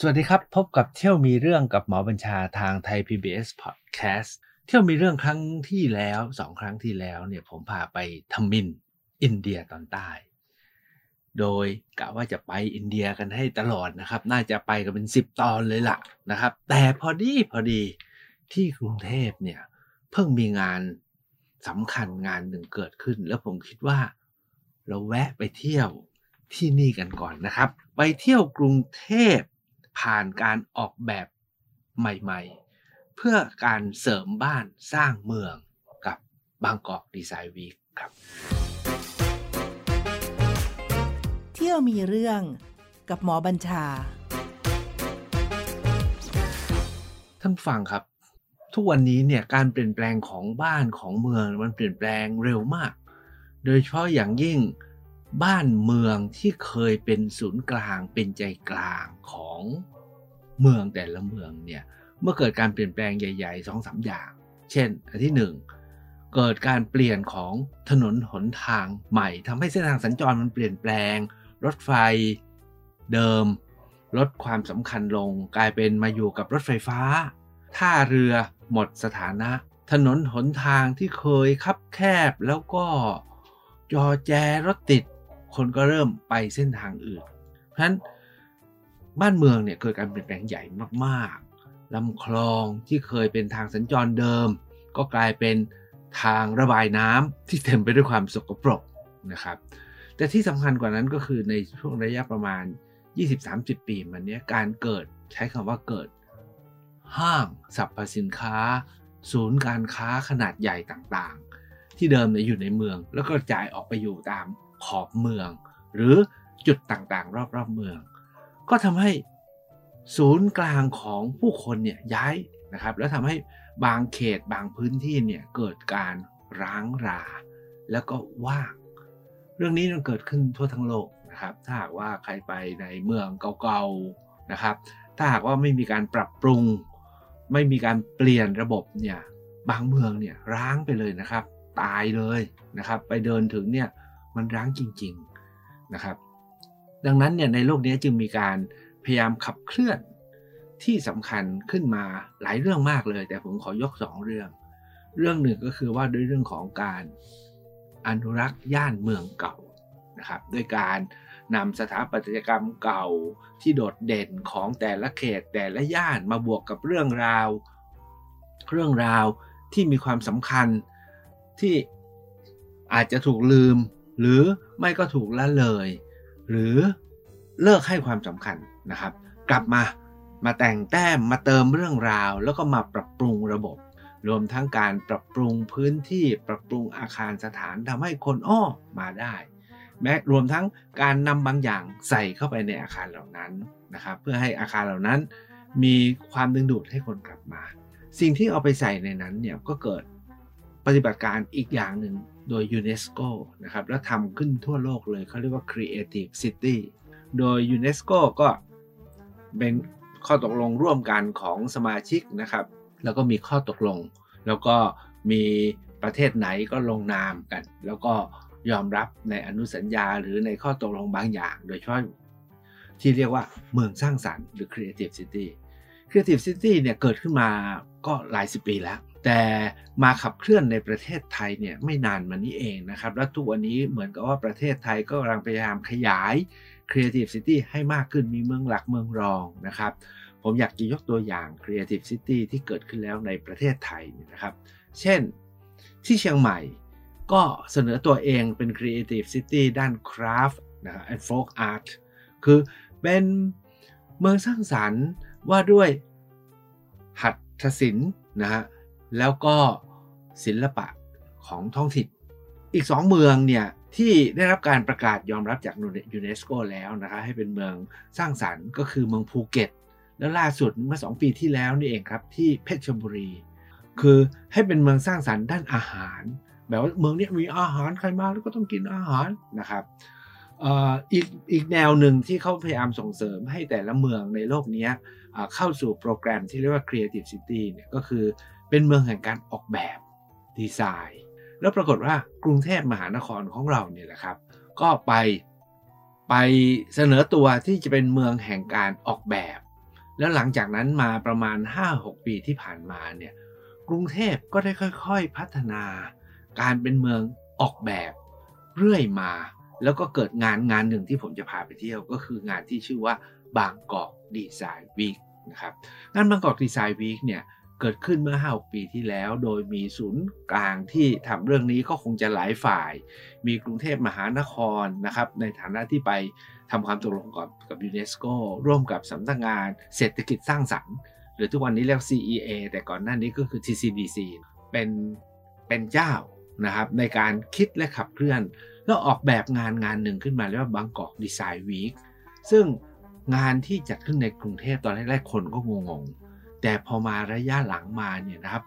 สวัสดีครับ พบกับเที่ยวมีเรื่องกับหมอบัญชาทางไทย PBS Podcast เที่ยวมีเรื่องครั้งที่แล้วสองครั้งที่แล้วเนี่ยผมพาไปทมินอินเดียตอนใต้ โดยกะว่าจะไปอินเดียกันให้ตลอดนะครับ น่าจะไปกันเป็นสิบตอนเลยล่ะนะครับ แต่พอดีพอดีที่กรุงเทพเนี่ยเพิ่งมีงานสำคัญงานหนึ่งเกิดขึ้น แล้วผมคิดว่าเราแวะไปเที่ยวที่นี่กันก่อนนะครับ ไปเที่ยวกรุงเทพ ผ่านการออกแบบใหม่ๆ เพื่อการเสริมบ้านสร้างเมืองกับบางกอกดีไซน์วีคครับ เที่ยวมีเรื่องกับหมอบัญชา ท่านฟังครับ ทุกวันนี้เนี่ยการเปลี่ยนแปลงของบ้านของเมืองมันเปลี่ยนแปลงเร็วมาก โดยเฉพาะอย่างยิ่ง บ้านเมืองที่เคยเป็นศูนย์กลางเป็นใจกลางของเมืองแต่ละเมืองเนี่ยเมื่อเกิดการเปลี่ยนแปลงใหญ่ๆสองสามอย่าง เช่น อันที่หนึ่งเกิดการเปลี่ยนของถนนหนทางใหม่ทำให้เส้นทางสัญจรมันเปลี่ยนแปลง รถไฟเดิม ลดความสำคัญลง กลายเป็นมาอยู่กับรถไฟฟ้า ท่าเรือหมดสถานะ ถนนหนทางที่เคยคับแคบแล้วก็จอแจรถติด คนก็เริ่มไปเส้นทางอื่น เพราะฉะนั้นบ้านเมืองเนี่ยเกิดการเปลี่ยนแปลงใหญ่มากๆลำคลองที่เคยเป็นทางสัญจรเดิม ก็กลายเป็นทางระบายน้ำที่เต็มไปด้วยความสกปรกนะครับ แต่ที่สำคัญกว่านั้นก็คือในช่วงระยะประมาณ 20-30 ปีมานี้การเกิดใช้คำว่าเกิดห้างสรรพสินค้า ศูนย์การค้าขนาดใหญ่ต่างๆ ที่เดิมเนี่ยอยู่ในเมือง แล้วก็กระจายออกไปอยู่ตาม ขอบเมือง หรือจุดต่างๆ รอบๆเมือง ก็ทำให้ศูนย์กลางของผู้คนเนี่ยย้ายนะครับ แล้วทำให้บางเขตบางพื้นที่เนี่ยเกิดการร้างรา แล้วก็ว่างเรื่องนี้มันเกิดขึ้นทั่วทั้งโลกนะครับ ถ้าหากว่าใครไปในเมืองเก่าๆนะครับ ถ้าหากว่าไม่มีการปรับปรุง ไม่มีการเปลี่ยนระบบเนี่ยบางเมืองเนี่ยร้างไปเลยนะครับ ตายเลยนะครับ ไปเดินถึงเนี่ย มันร้างจริง ๆนะครับ ดังนั้นเนี่ยในโลกนี้จึงมีการพยายามขับเคลื่อนที่สำคัญขึ้นมาหลายเรื่องมากเลย แต่ผมขอยกสองเรื่อง เรื่องหนึ่งก็คือว่าด้วยเรื่องของการอนุรักษ์ย่านเมืองเก่านะครับด้วยการนำสถาปัตยกรรมเก่าที่โดดเด่นของแต่ละเขตแต่ละย่านมาบวกกับเรื่องราว เรื่องราวที่มีความสำคัญที่อาจจะถูกลืม หรือไม่ก็ถูกละเลย หรือเลิกให้ความสำคัญนะครับ กลับมามาแต่งแต้มมาเติมเรื่องราว แล้วก็มาปรับปรุงระบบ รวมทั้งการปรับปรุงพื้นที่ปรับปรุงอาคารสถานที่ทำให้คนอ้อมาได้ แม้รวมทั้งการนำบางอย่างใส่เข้าไปในอาคารเหล่านั้นนะครับ เพื่อให้อาคารเหล่านั้นมีความดึงดูดให้คนกลับมา สิ่งที่เอาไปใส่ในนั้นเนี่ยก็เกิดปฏิบัติการอีกอย่างหนึ่ง โดยยูเนสโกนะครับแล้วทำขึ้นทั่วโลกเลยเขาเรียกว่า Creative City โดยยูเนสโกก็เป็นข้อตกลงร่วมกันของสมาชิกนะครับ แล้วก็มีข้อตกลง แล้วก็มีประเทศไหนก็ลงนามกัน แล้วก็ยอมรับในอนุสัญญาหรือในข้อตกลงบางอย่าง โดยเฉพาะที่เรียกว่าเมืองสร้างสรรค์หรือ Creative City Creative City เนี่ยเกิดขึ้นมาก็หลายสิบปีแล้ว แต่มาขับเคลื่อนในประเทศไทยเนี่ยไม่นานมานี้เองนะครับ และทุกวันนี้เหมือนกับว่าประเทศไทยก็กำลังพยายามขยาย Creative City ให้มากขึ้นมีเมืองหลักเมืองรองนะครับ ผมอยากจะยกตัวอย่าง Creative City ที่เกิดขึ้นแล้วในประเทศไทยนะครับ เช่นที่เชียงใหม่ก็เสนอตัวเองเป็น Creative City ด้าน Craft นะครับ and Folk Art คือเป็นเมืองสร้างสรรค์ว่าด้วยหัตถศิลป์นะฮะ แล้วก็ศิลปะของท้องถิ่นอีกสองเมืองเนี่ยที่ได้รับการประกาศยอมรับจากยูเนสโกแล้วนะคะให้เป็นเมืองสร้างสรรค์ก็คือเมืองภูเก็ต แล้วล่าสุดเมื่อ 2 ปีที่แล้วนี่เองครับที่เพชรบุรี คือให้เป็นเมืองสร้างสรรค์ด้านอาหาร แบบว่าเมืองนี้มีอาหารใครมาแล้วก็ต้องกินอาหารนะครับอีกอีกแนวหนึ่งที่เขาพยายามส่งเสริมให้แต่ละเมืองในโลกนี้เข้าสู่โปรแกรมที่เรียกว่า Creative City เนี่ยก็คือ เป็นเมืองแห่งการออกแบบดีไซน์ แล้วปรากฏว่ากรุงเทพมหานครของเราเนี่ยแหละครับ ก็ไปไปเสนอตัวที่จะเป็นเมืองแห่งการออกแบบ แล้วหลังจากนั้นมาประมาณ 5-6 ปีที่ผ่านมาเนี่ยกรุงเทพก็ได้ค่อย ๆ พัฒนาการเป็นเมืองออกแบบเรื่อยมา แล้วก็เกิดงานงานหนึ่งที่ผมจะพาไปเที่ยวก็คืองานที่ชื่อว่าบางกอกดีไซน์วีคนะครับงานบางกอกดีไซน์วีคเนี่ย เกิดขึ้นเมื่อ5ปีที่แล้ว โดยมีศูนย์กลางที่ทำเรื่องนี้ก็คงจะหลายฝ่าย มีกรุงเทพมหานครนะครับในฐานะที่ไปทำความตกลงกับกับยูเนสโกร่วมกับสำนักงานเศรษฐกิจสร้างสรรค์ หรือทุกวันนี้เรียก CEA แต่ก่อนหน้านี้ก็คือ TCDC เป็นเป็นเจ้านะครับในการคิดและขับเคลื่อน แล้วออกแบบงานงานหนึ่งขึ้นมาเรียกว่าบางกอกดีไซน์วีคซึ่งงานที่จัดขึ้นในกรุงเทพตอนแรกๆคนก็งงๆ แต่พอมาระยะหลังมาเนี่ยนะครับ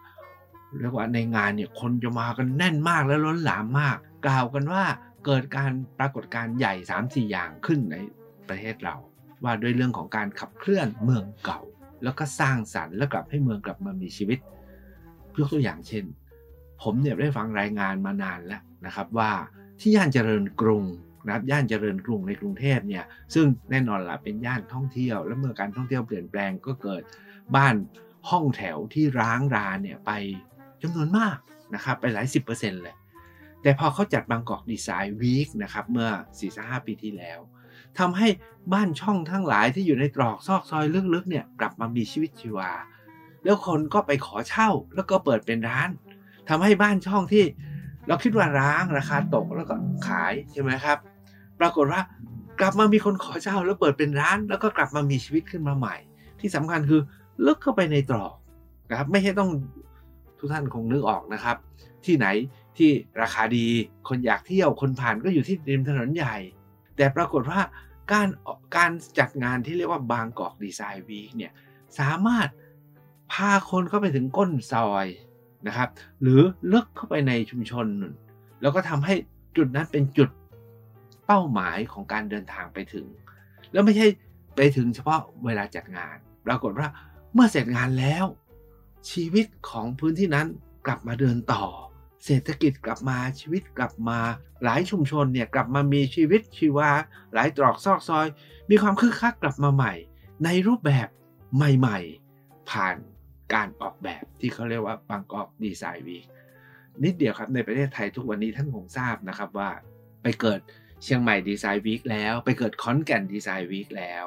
เรียกว่าในงานเนี่ยคนจะมากันแน่นมากและล้นหลามมาก กล่าวกันว่าเกิดการปรากฏการณ์ใหญ่ 3-4 อย่างขึ้นในประเทศเรา ว่าด้วยเรื่องของการขับเคลื่อนเมืองเก่า แล้วก็สร้างสรรค์แล้วกลับให้เมืองกลับมามีชีวิตยกตัวอย่างเช่น ผมเนี่ยได้ฟังรายงานมานานแล้วนะครับว่าที่ย่านเจริญกรุงนะครับย่านเจริญกรุงในกรุงเทพเนี่ยซึ่งแน่นอนละเป็นย่านท่องเที่ยว และเมื่อการท่องเที่ยวเปลี่ยนแปลงก็เกิด บ้านห้องแถวที่ร้างรานเนี่ยไปจำนวนมากนะครับไปหลายสิบเปอร์เซ็นต์เลย แต่พอเขาจัดบางกอกดีไซน์วีคนะครับเมื่อ 4-5 ปีที่แล้วทำให้บ้านช่องทั้งหลายที่อยู่ในตรอกซอกซอยลึกๆเนี่ยกลับมามีชีวิตชีวา แล้วคนก็ไปขอเช่าแล้วก็เปิดเป็นร้านทำให้บ้านช่องที่เราคิดว่าร้างราคาตกแล้วก็ขายใช่ไหมครับ ปรากฏว่ากลับมามีคนขอเช่าแล้วเปิดเป็นร้าน แล้วก็กลับมามีชีวิตขึ้นมาใหม่ ที่สำคัญคือ ลึกเข้าไปในตรอกนะครับ ไม่ใช่ต้องทุกท่านคงนึกออกนะครับ ที่ไหนที่ราคาดีคนอยากเที่ยวคนผ่านก็อยู่ที่ริมถนนใหญ่ แต่ปรากฏว่าการการจัดงานที่เรียกว่าบางกอกดีไซน์วีคเนี่ยสามารถพาคนเข้าไปถึงก้นซอยนะครับ หรือลึกเข้าไปในชุมชน แล้วก็ทำให้จุดนั้นเป็นจุดเป้าหมายของการเดินทางไปถึง แล้วไม่ใช่ไปถึงเฉพาะเวลาจัดงาน ปรากฏว่า เมื่อเสร็จงานแล้ว ชีวิตของพื้นที่นั้นกลับมาเดินต่อ เศรษฐกิจกลับมาชีวิตกลับมาหลายชุมชนเนี่ยกลับมามีชีวิตชีวา หลายตรอกซอกซอย มีความคึกคักกลับมาใหม่ ในรูปแบบใหม่ๆ ผ่านการออกแบบที่เขาเรียกว่าบางกอกดีไซน์วีคนิดเดียวครับในประเทศไทยทุกวันนี้ท่านคงทราบนะครับว่า ไปเกิดเชียงใหม่ดีไซน์วีคแล้ว ไปเกิดคอนแก่นดีไซน์วีคแล้ว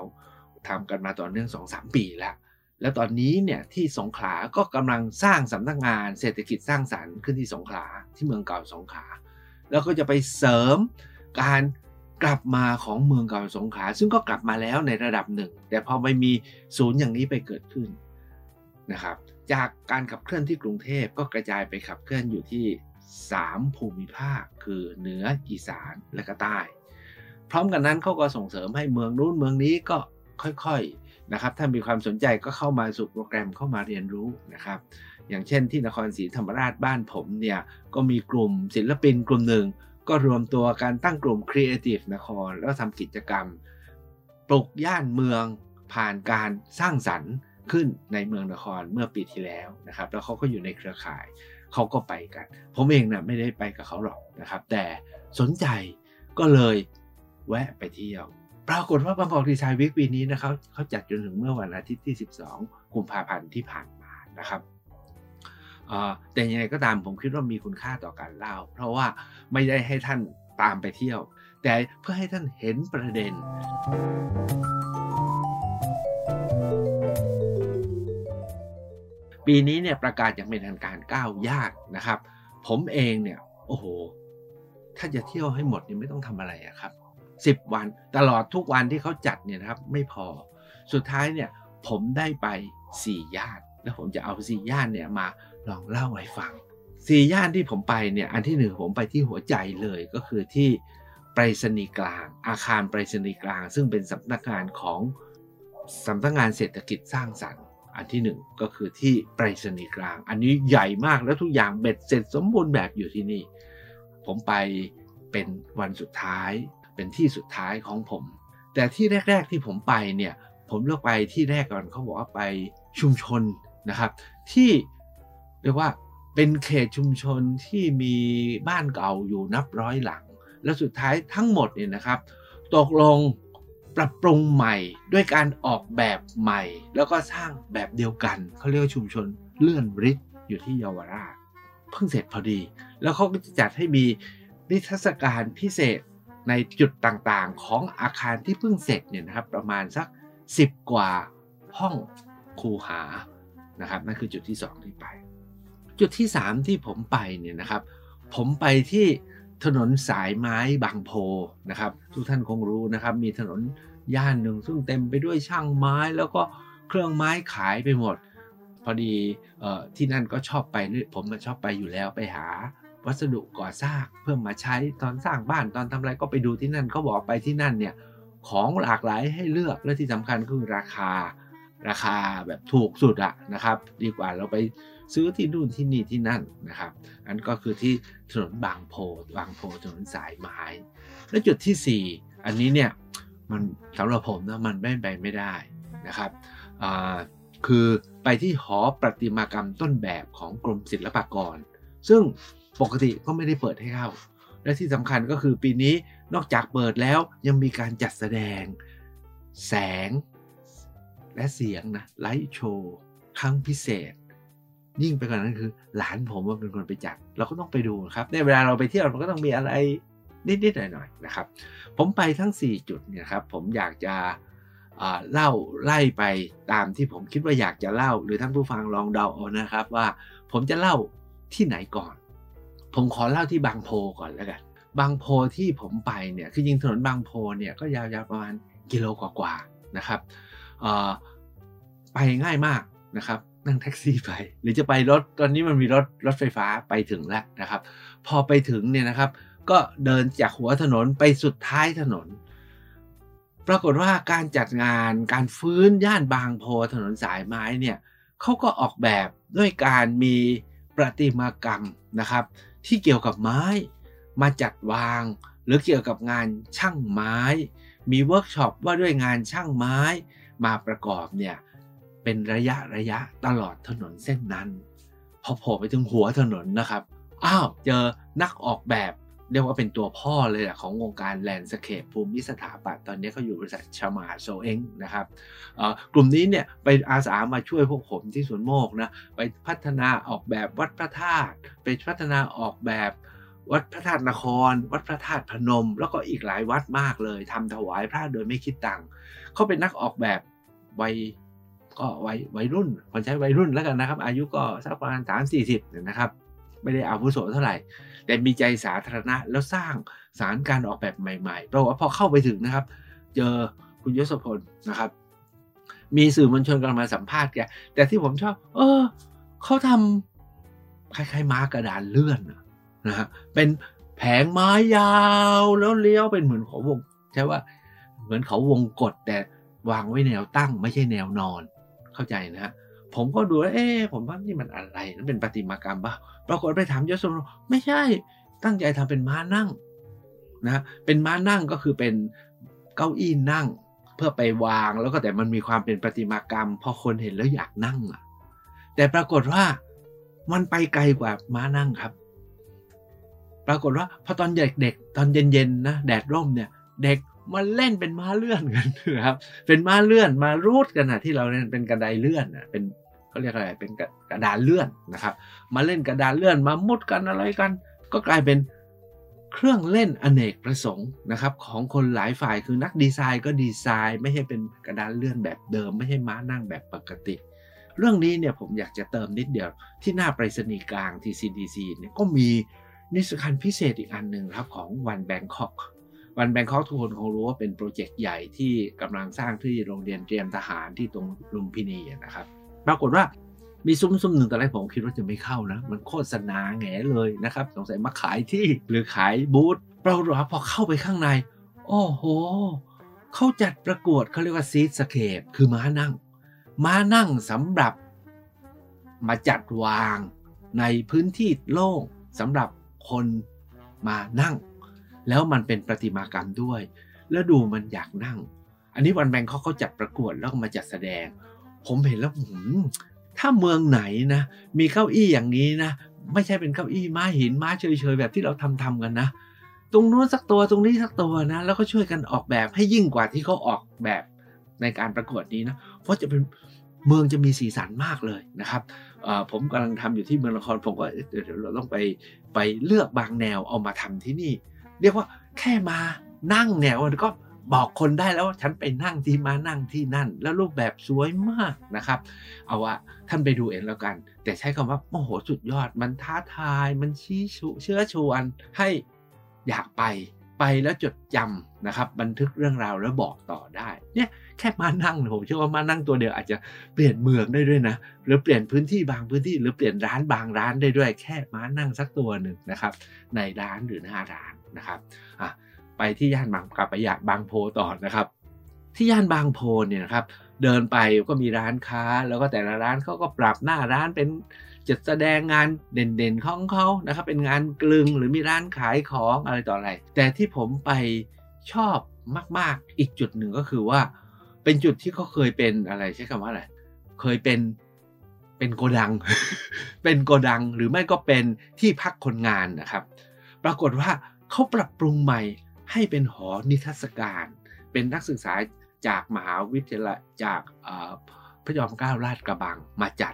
ทำกันมาต่อเนื่อง 2-3 ปีแล้ว แล้วตอนนี้เนี่ยที่สงขลาก็กำลังสร้างสำนักงานเศรษฐกิจสร้างสรรค์ขึ้นที่สงขลาที่เมืองเก่าสงขลาแล้วก็จะไปเสริมการกลับมาของเมืองเก่าสงขลาซึ่งก็กลับมาแล้วในระดับหนึ่ง แต่พอไม่มีศูนย์อย่างนี้ไปเกิดขึ้นนะครับ จากการขับเคลื่อนที่กรุงเทพก็กระจายไปขับเคลื่อนอยู่ที่ 3 ภูมิภาค คือเหนืออีสานและก็ใต้ พร้อมกันนั้นเขาก็ส่งเสริมให้เมืองนู้นเมืองนี้ก็ค่อยๆ นะครับถ้ามีความสนใจก็เข้ามาสู่โปรแกรมเข้ามาเรียนรู้นะครับ อย่างเช่นที่นครศรีธรรมราชบ้านผมเนี่ยก็มีกลุ่มศิลปินกลุ่มหนึ่ง ก็รวมตัวการตั้งกลุ่ม Creative นคร แล้วทำกิจกรรม ปลุกย่านเมืองผ่านการสร้างสรรค์ขึ้นในเมืองนครเมื่อปีที่แล้วนะครับ แล้วเขาก็อยู่ในเครือข่ายเขาก็ไปกัน ผมเองนะไม่ได้ไปกับเขาหรอกนะครับ แต่สนใจก็เลยแวะไปเที่ยว ปรากฏว่าบางกอกดีไซน์วิกปีนี้นะครับเขาจัดจนถึงเมื่อวันอาทิตย์ที่ 12กุมภาพันธ์ที่ผ่านมานะครับแต่ยังไงก็ตามผมคิดว่ามีคุณค่าต่อการเล่า เพราะว่าไม่ได้ให้ท่านตามไปเที่ยว แต่เพื่อให้ท่านเห็นประเด็น ปีนี้เนี่ยประกาศอย่างเป็นทางการก้าวยางนะครับ ผมเองเนี่ยโอ้โห ถ้าจะเที่ยวให้หมดเนี่ยไม่ต้องทำอะไรอะครับ สิบวัน ตลอดทุกวันที่เขาจัดเนี่ยนะครับไม่พอ สุดท้ายเนี่ยผมได้ไปสี่ย่าน แล้วผมจะเอาสี่ย่านเนี่ยมาลองเล่าให้ฟังสี่ย่านที่ผมไปเนี่ยอันที่หนึ่งผมไปที่หัวใจเลยก็คือที่ไปรษณีย์กลาง อาคารไปรษณีย์กลาง ซึ่งเป็นสำนักงานของสำนักงานเศรษฐกิจสร้างสรรค์ อันที่หนึ่งก็คือที่ไปรษณีย์กลาง อันนี้ใหญ่มากแล้วทุกอย่างเบ็ดเสร็จสมบูรณ์แบบอยู่ที่นี่ ผมไปเป็นวันสุดท้าย เป็นที่สุดท้ายของผม แต่ที่แรก ๆที่ผมไปเนี่ยผมเลือกไปที่แรกก่อนเขาบอกว่าไปชุมชนนะครับ ที่เรียกว่าเป็นเขตชุมชนที่มีบ้านเก่าอยู่นับร้อยหลัง แล้วสุดท้ายทั้งหมดเนี่ยนะครับ ตกลงปรับปรุงใหม่ด้วยการออกแบบใหม่ แล้วก็สร้างแบบเดียวกันเขาเรียกว่าชุมชนเลื่อนริดอยู่ที่เยาวราชเพิ่งเสร็จพอดี แล้วเขาก็จะจัดให้มีนิทรรศการพิเศษ ในจุดต่างๆของอาคารที่เพิ่งเสร็จเนี่ยนะครับประมาณสัก 10 กว่าห้องคูหานะครับนั่นคือจุดที่ 2 ที่ไป จุดที่ 3 ที่ผมไปเนี่ยนะครับ ผมไปที่ถนนสายไม้บางโพนะครับ ทุกท่านคงรู้นะครับ มีถนนย่านหนึ่งซึ่งเต็มไปด้วยช่างไม้แล้วก็เครื่องไม้ขายไปหมด พอดีออที่นั่นก็ชอบไปผมมันชอบไปอยู่แล้วไปหา วัสดุก่อสร้างเพื่อมาใช้ตอนสร้างบ้านตอนทำอะไรก็ไปดูที่นั่นเขาบอกไปที่นั่นเนี่ยของหลากหลายให้เลือกและที่สำคัญคือราคาราคาแบบถูกสุดอะนะครับ ดีกว่าเราไปซื้อที่นู่นที่นี่ที่นั่นนะครับ อันก็คือที่ถนนบางโพบางโพถนนสายไม้ และจุดที่ 4 อันนี้เนี่ยมันสำหรับผมนะมันไม่ไปไม่ได้นะครับคือไปที่หอประติมากรรมต้นแบบของกรมศิลปากร ซึ่ง ปกติก็ไม่ได้เปิดให้เข้า และที่สำคัญก็คือปีนี้นอกจากเปิดแล้วยังมีการจัดแสดง แสง และเสียงนะไลท์โชว์ครั้งพิเศษ ยิ่งไปกว่านั้นคือ หลานผมว่าเป็นคนไปจัด เราก็ต้องไปดูครับ ในเวลาเราไปเที่ยวมันก็ต้องมีอะไรนิดๆหน่อยๆนะครับ ผมไปทั้ง 4 จุดเนี่ยครับ ผมอยากจะเล่าไล่ไปตามที่ผมคิดว่าอยากจะเล่า หรือท่านผู้ฟังลองเดาเอานะครับว่าผมจะเล่าที่ไหนก่อน ผมขอเล่าที่บางโพก่อนแล้วกัน บางโพที่ผมไปเนี่ย คือยิงถนนบางโพเนี่ยก็ยาวๆประมาณกิโลกว่าๆนะครับไปง่ายมากนะครับ นั่งแท็กซี่ไป หรือจะไปรถตอนนี้มันมีรถรถไฟฟ้าไปถึงแล้วนะครับ พอไปถึงเนี่ยนะครับ ก็เดินจากหัวถนนไปสุดท้ายถนน ปรากฏว่าการจัดงานการฟื้นย่านบางโพถนนสายไม้เนี่ยเขาก็ออกแบบด้วยการมีประติมากรรมนะครับ ที่เกี่ยวกับไม้ มาจัดวาง หรือเกี่ยวกับงานช่างไม้ มีเวิร์กช็อปว่าด้วยงานช่างไม้ มาประกอบเนี่ยเป็นระยะระยะตลอดถนนเส้นนั้น พอโผล่ไปถึงหัวถนนนะครับ อ้าว เจอนักออกแบบ เรียกว่าเป็นตัวพ่อเลยแหละของวงการ landscape ภูมิสถาปัตย์ตอนนี้เขาอยู่บริษัทฉมาโซเอ็นนะครับกลุ่มนี้เนี่ยไปอาสามาช่วยพวกผมที่สวนโมกนะไปพัฒนาออกแบบวัดพระธาตุไปพัฒนาออกแบบวัดพระธาตุนคร วัดพระธาตุพนม แล้วก็อีกหลายวัดมากเลยทำถวายพระโดยไม่คิดตังค์เขาเป็นนักออกแบบวัยก็วัยวัยรุ่นคนใช้วัยรุ่นแล้วกันนะครับ อายุก็สักประมาณสามสี่สิบนะครับ ไม่ได้อาวุโสเท่าไหร่ แต่มีใจสาธารณะแล้วสร้างสารการออกแบบใหม่ๆเพราะว่าพอเข้าไปถึงนะครับ เจอคุณยศพลนะครับ มีสื่อมวลชนกำลังมาสัมภาษณ์แกแต่ที่ผมชอบ เออเขาทำคล้ายๆม้ากระดานเลื่อนนะฮะเป็นแผงไม้ยาวแล้วเลี้ยวเป็นเหมือนเขาวงใช่ว่า เหมือนเขาวงกดแต่วางไว้แนวตั้งไม่ใช่แนวนอน เข้าใจนะฮะ ผมก็ดูแล้วเอ๊ผมว่านี่มันอะไรนั่นเป็นปฏิมากรรมป่ะปรากฏไปถามยศโนไม่ใช่ตั้งใจทำเป็นม้านั่งนะเป็นม้านั่งก็คือเป็นเก้าอี้นั่ง เพื่อไปวางแล้วก็แต่มันมีความเป็นปฏิมากรรม พอคนเห็นแล้วอยากนั่งอะ แต่ปรากฏว่ามันไปไกลกว่าม้านั่งครับ ปรากฏว่าพอตอนเด็กๆตอนเย็นๆนะแดดร่มเนี่ย เด็กมาเล่นเป็นม้าเลื่อนกันนะครับ เป็นม้าเลื่อนมารูดกันนะที่เราเล่นเป็นกระไดเลื่อนนะเป็น เขาเรียกอะไรเป็นกระดานเลื่อนนะครับ มาเล่นกระดานเลื่อนมามุดกันอะไรกัน ก็กลายเป็นเครื่องเล่นอเนกประสงค์นะครับของคนหลายฝ่ายคือนักดีไซน์ก็ดีไซน์ ไม่ใช่เป็นกระดานเลื่อนแบบเดิม ไม่ใช่ม้านั่งแบบปกติ เรื่องนี้เนี่ยผมอยากจะเติมนิดเดียว ที่หน้าไปรษณีย์กลางที่ CDC เนี่ยก็มีนิทรรศการพิเศษอีกอันหนึ่งครับของวันแบงคอกวันแบงคอกทุกคนคงรู้ว่าเป็นโปรเจกต์ใหญ่ที่กำลังสร้างที่โรงเรียนเตรียมทหารที่ตรงลุมพินีนะครับ ปรากฏว่ามีซุ้มๆหนึ่งตอนแรกผมคิดว่าจะไม่เข้านะ มันโฆษณาแง่เลยนะครับ สงสัยมาขายที่หรือขายบูธปรากฏว่าพอเข้าไปข้างใน โอ้โห เขาจัดประกวดเขาเรียกว่าซีดสเคปคือม้านั่ง ม้านั่งสำหรับมาจัดวางในพื้นที่โล่งสำหรับคนมานั่ง แล้วมันเป็นประติมากรรมด้วย แล้วดูมันอยากนั่ง อันนี้วันแบงเขาเขาจัดประกวดแล้วก็มาจัดแสดง ผมเห็นแล้วถ้าเมืองไหนนะ มีเก้าอี้อย่างนี้นะ ไม่ใช่เป็นเก้าอี้ม้าหินม้าเฉยๆแบบที่เราทำทำกันนะ ตรงนู้นสักตัวตรงนี้สักตัวนะ แล้วก็ช่วยกันออกแบบให้ยิ่งกว่าที่เขาออกแบบในการประกวดนี้นะเพราะจะเป็นเมืองจะมีสีสันมากเลยนะครับผมกำลังทำอยู่ที่เมืองละครผมก็เดี๋ยวเราต้องไปไปเลือกบางแนวเอามาทำที่นี่ เรียกว่าแค่มานั่งแนวก็ บอกคนได้แล้วว่าฉันไปนั่งที่มานั่งที่นั่น แล้วรูปแบบสวยมากนะครับ เอาว่าท่านไปดูเองแล้วกัน แต่ใช้คำว่าโอ้โหสุดยอด มันท้าทายมันชี้เชื้อชวนให้อยากไปไปแล้วจดจำนะครับ บันทึกเรื่องราวแล้วบอกต่อได้เนี่ยแค่มานั่งผมเชื่อว่ามานั่งตัวเดียวอาจจะเปลี่ยนเมืองได้ด้วยนะ หรือเปลี่ยนพื้นที่บางพื้นที่หรือเปลี่ยนร้านบางร้านได้ด้วย แค่มานั่งสักตัวหนึ่งนะครับ ในร้านหรือหน้าร้านนะครับอะ ไปที่ย่านบางกลับไปอยากบางโพต่อนะครับ ที่ย่านบางโพเนี่ยนะครับเดินไปก็มีร้านค้า แล้วก็แต่ละร้านเขาก็ปรับหน้าร้านเป็นจัดแสดงงานเด่นๆของเขานะครับเป็นงานกลึงหรือมีร้านขายของอะไรต่ออะไร แต่ที่ผมไปชอบมากๆ อีกจุดหนึ่งก็คือว่า เป็นจุดที่เขาเคยเป็นอะไรใช้คำว่าอะไรเคยเป็นเป็นโกดัง เป็นโกดังหรือไม่ก็เป็นที่พักคนงานนะครับ ปรากฏว่าเขาปรับปรุงใหม่ ให้เป็นหอนิทรรศการ เป็นนักศึกษาจากมหาวิทยาลัยจากพระยอมเกล้าราชกระบังมาจัด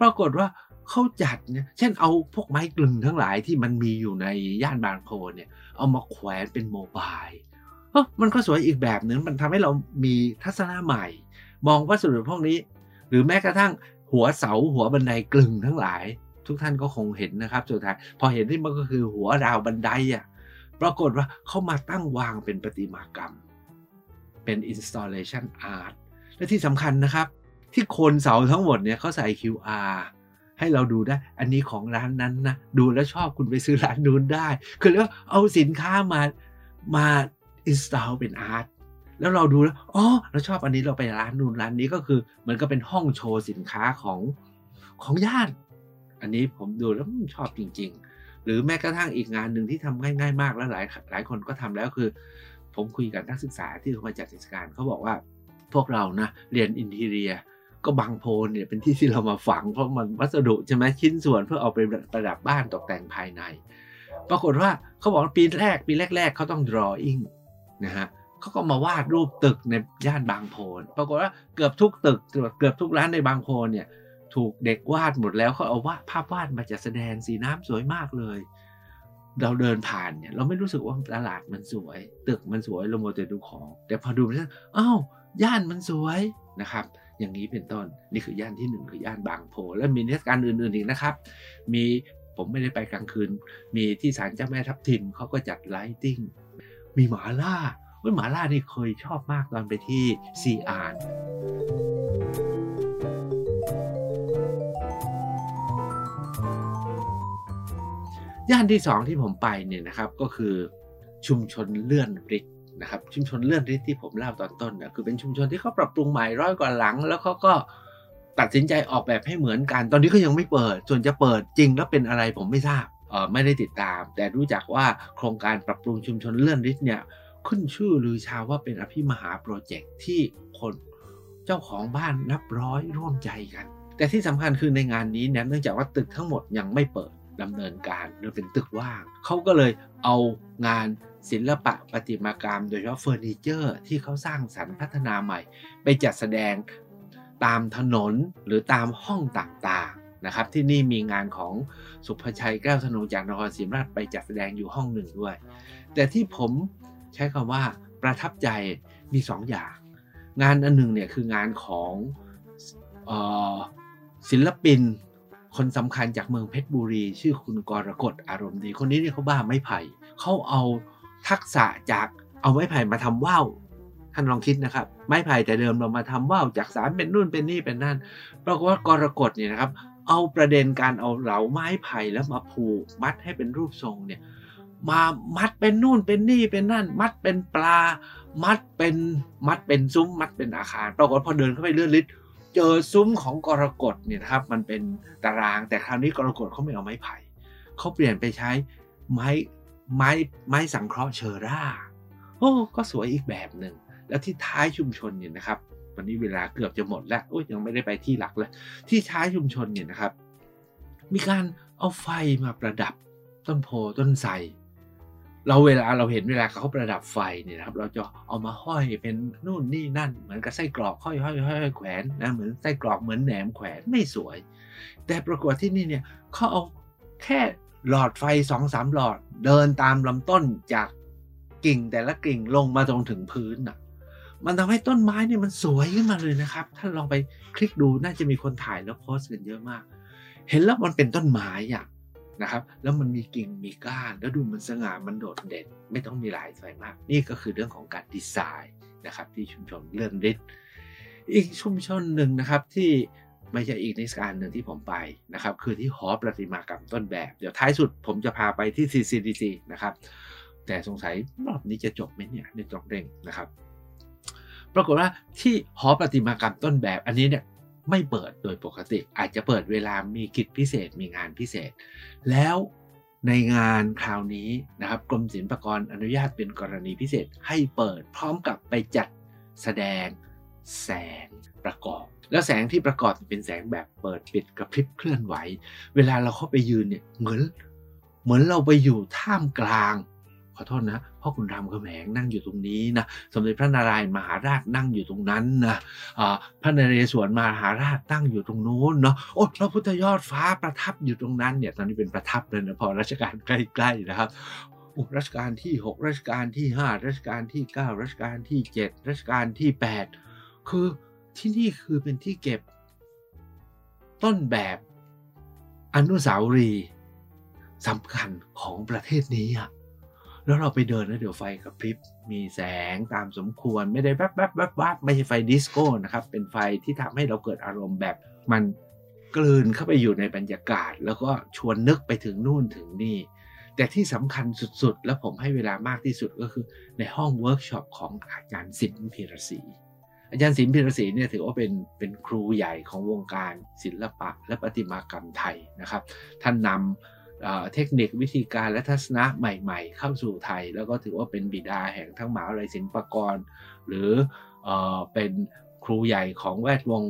ปรากฏว่าเขาจัดเนี่ยเช่นเอาพวกไม้กลึงทั้งหลายที่มันมีอยู่ในย่านบางโพเนี่ยเอามาแขวนเป็นโมบายเออมันก็สวยอีกแบบหนึ่งมันทำให้เรามีทัศนะใหม่ มองวัสดุพวกนี้ หรือแม้กระทั่งหัวเสาหัวบันไดกลึงทั้งหลาย ทุกท่านก็คงเห็นนะครับสุดท้ายพอเห็นที่มันก็คือหัวราวบันไดอะ ปรากฏว่าเขามาตั้งวางเป็นประติมากรรม เป็น installation art และที่สำคัญนะครับ ที่โคนเสาทั้งหมดเนี่ยเขาใส่ QR ให้เราดูได้ อันนี้ของร้านนั้นนะ ดูแล้วชอบคุณไปซื้อร้านนู้นได้ คือแล้วเอาสินค้ามา มาอินสตาลเป็นอาร์ต แล้วเราดูแล้ว อ๋อ เราชอบอันนี้เราไปร้านนู้นร้านนี้ก็คือ มันก็เป็นห้องโชว์สินค้าของของญาติ อันนี้ผมดูแล้วชอบจริง ๆ หรือแม้กระทั่งอีกงานหนึ่งที่ทำง่ายๆมากแล้วหลายหลายคนก็ทำแล้วคือ ผมคุยกับนักศึกษาที่เขามาจัดเทศกาลเขาบอกว่าพวกเรานะเรียนอินทีเรียก็บางโพนเนี่ยเป็นที่ที่เรามาฝังเพราะมันวัสดุใช่ไหมชิ้นส่วนเพื่อเอาไปประดับบ้านตกแต่งภายใน ปรากฏว่าเขาบอกปีแรกปีแรก ๆเขาต้อง drawing นะฮะเขาก็มาวาดรูปตึกในย่านบางโพนปรากฏว่าเกือบทุกตึกเกือบทุกร้านในบางโพนเนี่ย ถูกเด็กวาดหมดแล้วเขาเอาวาดภาพวาดมาจัดแสดงสีน้ำสวยมากเลย เราเดินผ่านเนี่ย เราไม่รู้สึกว่าตลาดมันสวย ตึกมันสวยเราโมเดลดูของ แต่พอดูแล้วอ้าวย่านมันสวยนะครับ อย่างนี้เป็นต้นนี่คือย่านที่หนึ่งคือย่านบางโพและมีเทศกาลอื่นๆอีกนะครับ มีผมไม่ได้ไปกลางคืน มีที่ศาลเจ้าแม่ทับทิมเขาก็จัดไลติ้งมีหมาล่าว่าหมาล่านี่เคยชอบมากตอนไปที่ซีอาน ย่านที่สองที่ผมไปเนี่ยนะครับก็คือชุมชนเลื่อนริกนะครับชุมชนเลื่อนริที่ผมเล่าตอนต้นนะคือเป็นชุมชนที่เขาปรับปรุงใหม่ร้อยกว่าหลัง แล้วเขาก็ตัดสินใจออกแบบให้เหมือนกัน ตอนนี้ก็ยังไม่เปิด ส่วนจะเปิดจริงแล้วเป็นอะไรผมไม่ทราบเออไม่ได้ติดตาม แต่รู้จักว่าโครงการปรับปรุงชุมชนเลื่อนริเนี่ยขึ้นชื่อลือชาว่าเป็นอภิมหาโปรเจกต์ที่คนเจ้าของบ้านนับร้อยร่วมใจกัน แต่ที่สำคัญคือในงานนี้เนี่ยเนื่องจากว่าตึกทั้งหมดยังไม่เปิด ดำเนินการหรือเป็นตึกว่าง เขาก็เลยเอางานศิลปะประติมากรรม โดยเฉพาะเฟอร์นิเจอร์ที่เขาสร้างสรรค์พัฒนาใหม่ ไปจัดแสดงตามถนนหรือตามห้องต่างๆนะครับ ที่นี่มีงานของสุภชัยแก้วธนูจากนครศรีธรรมราชไปจัดแสดงอยู่ห้องหนึ่งด้วย แต่ที่ผมใช้คำว่าประทับใจมี2ออย่าง งานอันหนึ่งเนี่ยคืองานของออศิลปิน คนสำคัญจากเมืองเพชรบุรี ชื่อคุณกรกฎอารมณ์ดี คนนี้เนี่ยเขาบ้าไม้ไผ่เขาเอาทักษะจากเอาไม้ไผ่มาทำว่าวท่านลองคิดนะครับ ไม้ไผ่แต่เดิมเรามาทำว่าวจากสารเป็นนู่นเป็นนี่เป็นนั่นปรากฏว่ากรกฎเนี่ยนะครับ เอาประเด็นการเอาเหลาไม้ไผ่แล้วมาผูกมัดให้เป็นรูปทรงเนี่ยมามัดเป็นนู่นเป็นนี่เป็นนั่น มัดเป็นปลา มัดเป็นมัดเป็นซุ้มมัดเป็นอาคารปรากฏพอเดินเข้าไปเลื่อนลิศ เจอซุ้มของกรกฎเนี่ยนะครับมันเป็นตาราง แต่คราวนี้กรกฎเขาไม่เอาไม้ไผ่เขาเปลี่ยนไปใช้ไม้ไม้ไม้สังเคราะห์เชอร่าโอ้ก็สวยอีกแบบหนึ่งแล้วที่ท้ายชุมชนเนี่ยนะครับ วันนี้เวลาเกือบจะหมดแล้วโอ้ยยังไม่ได้ไปที่หลักเลย ที่ท้ายชุมชนเนี่ยนะครับ มีการเอาไฟมาประดับต้นโพต้นไทร เราเวลาเราเห็นเวลาเขาประดับไฟเนี่ยนะครับ เราจะเอามาห้อยเป็นนู่นนี่นั่น เหมือนกับไส้กรอกห้อยห้อยห้อยแขวนนะเหมือนไส้กรอกเหมือนแหนมแขวนไม่สวย แต่ปรากฏที่นี่เนี่ยเขาเอาแค่หลอดไฟสองสามหลอดเดินตามลำต้นจากกิ่งแต่ละกิ่งลงมาตรงถึงพื้นอะมันทำให้ต้นไม้เนี่ยมันสวยขึ้นมาเลยนะครับท่านลองไปคลิกดูน่าจะมีคนถ่ายแล้วโพสต์กันเยอะมาก เห็นแล้วมันเป็นต้นไม้อะ นะครับ แล้วมันมีกิ่งมีก้านแล้วดูมันสง่ามันโดดเด่น ไม่ต้องมีหลายสวยมาก นี่ก็คือเรื่องของการดีไซน์นะครับ ที่ชุมชนเลื่อนฤทธิ์อีกชุมชนหนึ่งนะครับที่ไม่ใช่อีกในสการหนึ่งที่ผมไปนะครับ คือที่หอประติมากรรมต้นแบบ เดี๋ยวท้ายสุดผมจะพาไปที่ CCDC นะครับ แต่สงสัยรอบนี้จะจบไหมเนี่ยในตรงเร่งนะครับ ปรากฏว่าที่หอประติมากรรมต้นแบบอันนี้เนี่ย ไม่เปิดโดยปกติ อาจจะเปิดเวลามีกิจพิเศษมีงานพิเศษ แล้วในงานคราวนี้นะครับกรมศิลปากรอนุญาตเป็นกรณีพิเศษให้เปิดพร้อมกับไปจัดแสดงแสงประกอบ แล้วแสงที่ประกอบเป็นแสงแบบเปิดปิดกระพริบเคลื่อนไหว เวลาเราเข้าไปยืนเนี่ยเหมือนเหมือนเราไปอยู่ท่ามกลาง ขอโทษนะพ่อคุณรามคำแหงนั่งอยู่ตรงนี้นะสมเด็จพระนารายณ์มหาราชนั่งอยู่ตรงนั้นนะพระนเรศวรมหาราชตั้งอยู่ตรงนู้นเนาะโอ้พระพุทธยอดฟ้าประทับอยู่ตรงนั้นเนี่ยตอนนี้เป็นประทับเลยนะพอรัชกาลใกล้ๆนะครับโอ้รัชกาลที่ 6 รัชกาลที่ 5 รัชกาลที่ 9 รัชกาลที่ 7 รัชกาลที่ 8 คือที่นี่คือเป็นที่เก็บต้นแบบอนุสาวรีย์สำคัญของประเทศนี้อะ แล้วเราไปเดินแล้วเดี๋ยวไฟกระพริบ มีแสงตามสมควรไม่ได้แวบแวบแวบแวบไม่ใช่ไฟดิสโก้นะครับ เป็นไฟที่ทำให้เราเกิดอารมณ์แบบมันกลืนเข้าไปอยู่ในบรรยากาศ แล้วก็ชวนนึกไปถึงนู่นถึงนี่ แต่ที่สำคัญสุดๆ และผมให้เวลามากที่สุดก็คือในห้องเวิร์กช็อปของอาจารย์ศิลป์ พีระศรีอาจารย์ศิลป์ พีระศรีเนี่ยถือว่าเป็นเป็นครูใหญ่ของวงการศิลปะและประติมากรรมไทยนะครับ ท่านนำ เทคนิควิธีการและทัศนะใหม่ๆ เข้าสู่ไทย แล้วก็ถือว่าเป็นบิดาแห่งทั้งหมหาวิทยาลัยศิลปากร หรือเอเป็นครูใหญ่ของแวดวง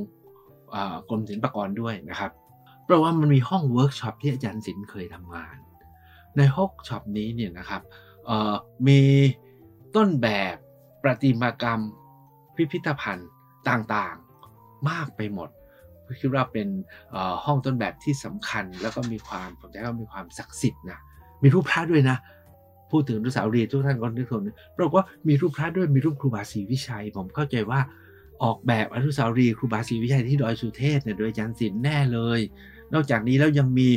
กรมศิลปากรด้วยนะครับ เพราะว่ามันมีห้องเวิร์กช็อปที่อาจารย์ศิลป์เคยทำงาน ในห้องช็อปนี้เนี่ยนะครับมีต้นแบบประติมากรรมพิพิธภัณฑ์ต่างๆ มากไปหมด คิดว่าเป็นห้องต้นแบบที่สำคัญ แล้วก็มีความผมใช้ว่ามีความศักดิ์สิทธิ์นะมีรูปพระด้วยนะพูดถึงรุสาวรีทุกท่านก็นึกถึงปรากฏว่ามีรูปพระด้วยมีรูปครูบาศรีวิชัย ผมเข้าใจว่าออกแบบอนุสาวรีย์ครูบาศรีวิชัยที่ดอยสุเทพเนี่ยโดยอาจารย์ศิลป์แน่เลย นอกจากนี้แล้วยังมี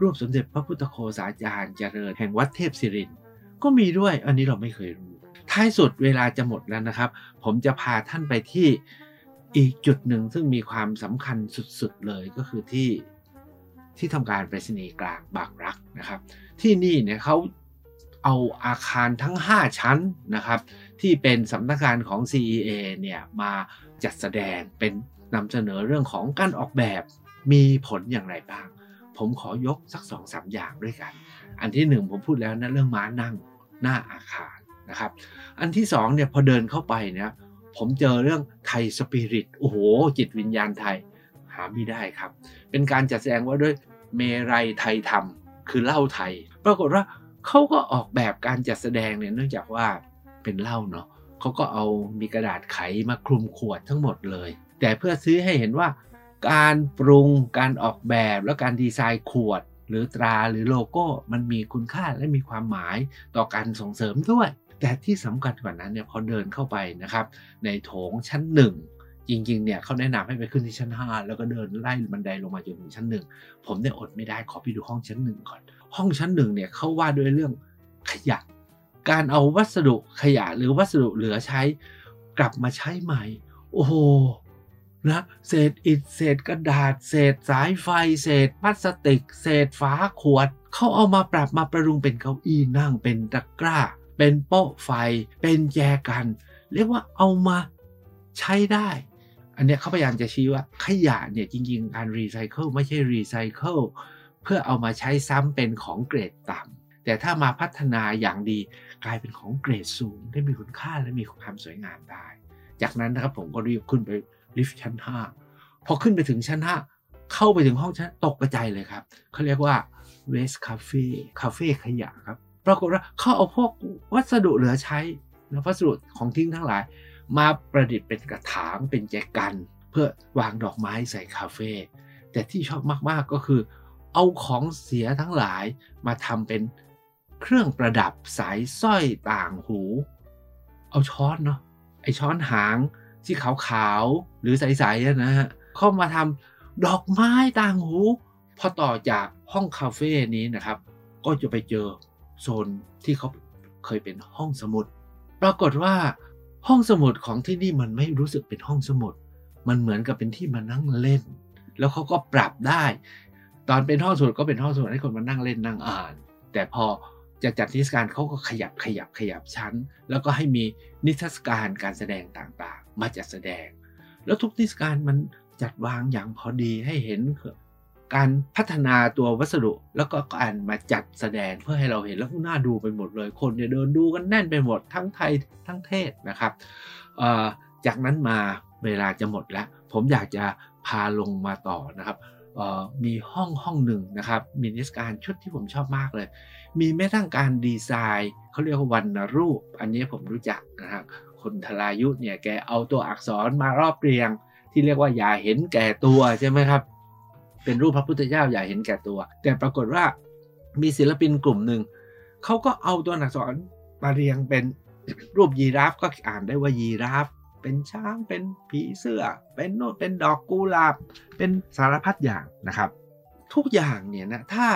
รูปสมเด็จพระพุทธโฆษาจารย์เจริญแห่งวัดเทพศิรินก็มีด้วยอันนี้เราไม่เคยรู้ ท้ายสุดเวลาจะหมดแล้วนะครับ ผมจะพาท่านไปที่ อีกจุดหนึ่งซึ่งมีความสำคัญสุดๆเลยก็คือที่ที่ทำการไปรษณีย์กลางบางรักนะครับ ที่นี่เนี่ยเขาเอาอาคารทั้ง 5 ชั้นนะครับ ที่เป็นสำนักงานของ CEA เนี่ยมาจัดแสดงเป็นนำเสนอเรื่องของการออกแบบมีผลอย่างไรบ้าง ผมขอยกสักสองสามอย่างด้วยกัน อันที่หนึ่งผมพูดแล้วนะเรื่องม้านั่งหน้าอาคารนะครับ อันที่สองเนี่ยพอเดินเข้าไปเนี่ย ผมเจอเรื่องไทยสปิริตโอ้โห จิตวิญญาณไทยหาไม่ได้ครับ เป็นการจัดแสดงว่าด้วยเมรัยไทยธรรมคือเหล้าไทย ปรากฏว่าเขาก็ออกแบบการจัดแสดงเนี่ยเนื่องจากว่าเป็นเหล้าเนาะเขาก็เอามีกระดาษไขมาคลุมขวดทั้งหมดเลย แต่เพื่อซื้อให้เห็นว่า การปรุงการออกแบบและการดีไซน์ขวด หรือตราหรือโลโก้มันมีคุณค่าและมีความหมายต่อการส่งเสริมด้วย แต่ที่สำคัญกว่านั้นเนี่ยพอเดินเข้าไปนะครับ ในโถงชั้นหนึ่งจริงๆ เนี่ยเขาแนะนำให้ไปขึ้นที่ชั้น 5 แล้วก็เดินไล่บันไดลงมาจนถึงชั้นหนึ่งผมเนี่ยอดไม่ได้ขอไปดูห้องชั้นหนึ่งก่อน ห้องชั้นหนึ่งเนี่ยเขาว่าด้วยเรื่องขยะ การเอาวัสดุขยะหรือวัสดุเหลือใช้กลับมาใช้ใหม่ โอ้โหนะเศษอิฐเศษกระดาษ เศษสายไฟ เศษพลาสติก เศษฝาขวดเขาเอามาปรับมาประรุงเป็นเก้าอี้นั่งเป็นตะกร้า เป็นโป๊ะไฟ เป็นแจกัน เรียกว่าเอามาใช้ได้ อันนี้เขาพยายามจะชี้ว่าขยะเนี่ยจริงๆการรีไซเคิลไม่ใช่รีไซเคิลเพื่อเอามาใช้ซ้ำเป็นของเกรดต่ำแต่ถ้ามาพัฒนาอย่างดีกลายเป็นของเกรดสูง ได้มีคุณค่าและมีความสวยงามได้ จากนั้นนะครับผมก็รีบขึ้นไปลิฟต์ชั้น 5 พอขึ้นไปถึงชั้น 5 เข้าไปถึงห้องชั้นตกกระจายเลยครับเขาเรียกว่า Waste Cafe คาเฟ่ขยะครับ ปรากฏว่าเขาเอาพวกวัสดุเหลือใช้นะวัสดุของทิ้งทั้งหลาย มาประดิษฐ์เป็นกระถางเป็นแจกัน เพื่อวางดอกไม้ใส่คาเฟ่แต่ที่ชอบมากๆก็คือ เอาของเสียทั้งหลายมาทำเป็นเครื่องประดับสายสร้อยต่างหู เอาช้อนเนาะไอช้อนหางที่ขาวๆหรือใสๆนะฮะเข้ามาทำดอกไม้ต่างหู พอต่อจากห้องคาเฟ่นี้นะครับ ก็จะไปเจอ โซนที่เขาเคยเป็นห้องสมุด ปรากฏว่าห้องสมุดของที่นี่มันไม่รู้สึกเป็นห้องสมุด มันเหมือนกับเป็นที่มานั่งเล่น แล้วเขาก็ปรับได้ ตอนเป็นห้องสมุดก็เป็นห้องสมุดให้คนมานั่งเล่นนั่งอ่าน แต่พอจะจัดนิทรรศการเขาก็ขยับขยับขยับชั้น แล้วก็ให้มีนิทรรศการการแสดงต่างๆ มาจัดแสดง แล้วทุกนิทรรศการมันจัดวางอย่างพอดีให้เห็น การพัฒนาตัววัสดุแล้วก็การมาจัดแสดงเพื่อให้เราเห็นแล้วน่าดูไปหมดเลย คนเนี่ยเดินดูกันแน่นไปหมดทั้งไทยทั้งเทศนะครับจากนั้นมาเวลาจะหมดแล้ว ผมอยากจะพาลงมาต่อนะครับมีห้องห้องหนึ่งนะครับมีนิทรรศการชุดที่ผมชอบมากเลย มีแม้ทั้งการดีไซน์เขาเรียกว่าวันรูป อันนี้ผมรู้จักนะครับคนทลายุเนี่ยแกเอาตัวอักษรมารอบเรียง ที่เรียกว่าอย่าเห็นแก่ตัวใช่ไหมครับ เป็นรูปพระพุทธเจ้าอย่าเห็นแก่ตัว แต่ปรากฏว่ามีศิลปินกลุ่มหนึ่งเขาก็เอาตัวอักษรมาเรียงเป็นรูปยีราฟก็อ่านได้ว่ายีราฟ เป็นช้างเป็นผีเสื้อ เป็นโนดเป็นดอกกุหลาบ เป็นสารพัดอย่างนะครับ ทุกอย่างเนี่ยนะถ้า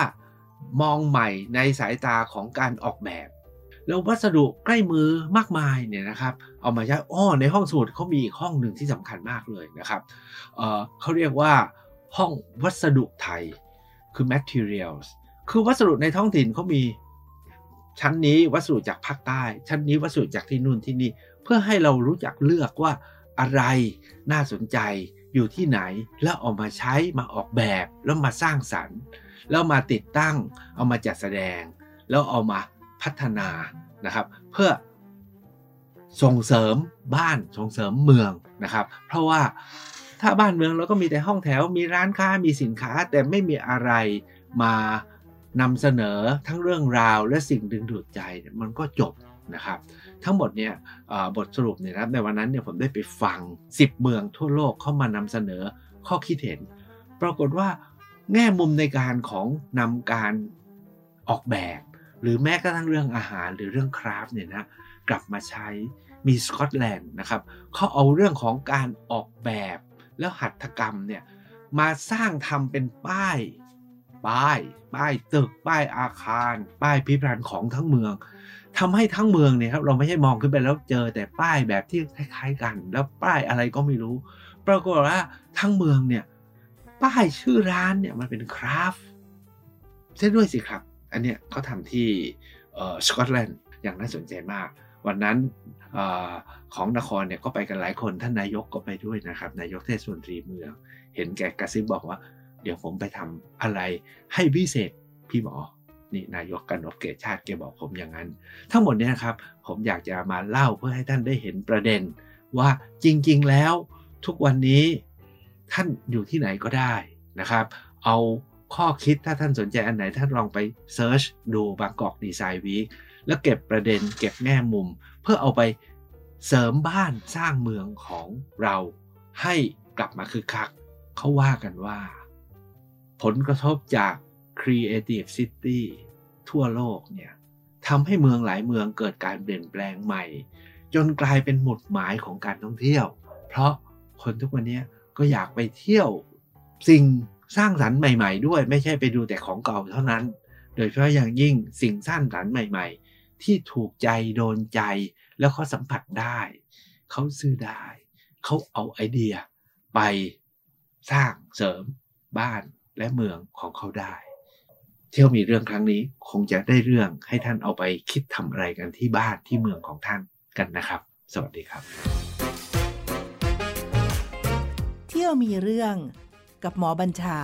มองใหม่ในสายตาของการออกแบบ แล้ววัสดุใกล้มือมากมายเนี่ยนะครับ เอามาใช้อ้อในห้องสมุดเขามีอีกห้องหนึ่งที่สำคัญมากเลยนะครับเเขาเรียกว่า ห้องวัสดุไทย คือ materials คือวัสดุในท้องถิ่นเขามี ชั้นนี้วัสดุจากภาคใต้ ชั้นนี้วัสดุจากที่นู่นที่นี่ เพื่อให้เรารู้จักเลือกว่าอะไรน่าสนใจอยู่ที่ไหน แล้วเอามาใช้มาออกแบบแล้วมาสร้างสรรค์ แล้วมาติดตั้ง เอามาจัดแสดง แล้วเอามาพัฒนานะครับ เพื่อส่งเสริมบ้านส่งเสริมเมืองนะครับ เพราะว่า ถ้าบ้านเมืองเราก็มีแต่ห้องแถว มีร้านค้ามีสินค้า แต่ไม่มีอะไรมานำเสนอทั้งเรื่องราวและสิ่งดึงดูดใจมันก็จบนะครับ ทั้งหมดเนี่ยบทสรุปเนี่ยครับในวันนั้นเนี่ยผมได้ไปฟัง 10 เมืองทั่วโลกเข้ามานำเสนอข้อคิดเห็น ปรากฏว่าแง่มุมในการของนำการออกแบบ หรือแม้กระทั่งเรื่องอาหารหรือเรื่องคราฟเนี่ยนะกลับมาใช้มีสกอตแลนด์นะครับเขาเอาเรื่องของการออกแบบ แล้วหัตถกรรมเนี่ยมาสร้างทำเป็นป้าย ป้าย ป้ายตึก ป้ายอาคาร ป้ายพิพิธภัณฑ์ของทั้งเมืองทำให้ทั้งเมืองเนี่ยครับเราไม่ใช่มองขึ้นไปแล้วเจอแต่ป้ายแบบที่คล้ายๆกัน แล้วป้ายอะไรก็ไม่รู้ ปรากฏว่าทั้งเมืองเนี่ยป้ายชื่อร้านเนี่ยมันเป็นคราฟเช่นด้วยสิครับ อันเนี้ยเขาทำที่สกอตแลนด์อย่างน่าสนใจมาก วันนั้นอของนครเนี่ยก็ไปกันหลายคนท่านนายกก็ไปด้วยนะครับ นายกเทศมนตรีเมือง เห็นแกกระซิบบอกว่า เดี๋ยวผมไปทำอะไรให้พิเศษพี่หมอนี่นายกกนกเกตชาติแกบอกผมอย่างนั้น ทั้งหมดเนี้นะครับ ผมอยากจะมาเล่าเพื่อให้ท่านได้เห็นประเด็น ว่าจริงๆแล้วทุกวันนี้ท่านอยู่ที่ไหนก็ได้นะครับ เอาข้อคิดถ้าท่านสนใจอันไหนท่านลองไปเซิร์ชดูบางกอกดีไซน์วีค แล้วเก็บประเด็นเก็บแง่มุม เพื่อเอาไปเสริมบ้านสร้างเมืองของเราให้กลับมาคึกคัก เขาว่ากันว่า ผลกระทบจาก Creative City ทั่วโลกเนี่ยทำให้เมืองหลายเมืองเกิดการเปลี่ยนแปลงใหม่ จนกลายเป็นหมุดหมายของการท่องเที่ยว เพราะคนทุกวันนี้ก็อยากไปเที่ยวสิ่งสร้างสรรค์ใหม่ ๆ ด้วย ไม่ใช่ไปดูแต่ของเก่าเท่านั้น โดยเฉพาะอย่างยิ่งสิ่งสร้างสรรค์ใหม่ๆ ที่ถูกใจโดนใจ แล้วเขาสัมผัสได้ เขาซื้อได้ เขาเอาไอเดียไปสร้างเสริมบ้านและเมืองของเขาได้ เที่ยวมีเรื่องครั้งนี้คงจะได้เรื่องให้ท่านเอาไปคิดทำอะไรกันที่บ้านที่เมืองของท่านกันนะครับ สวัสดีครับ เที่ยวมีเรื่องกับหมอบัญชา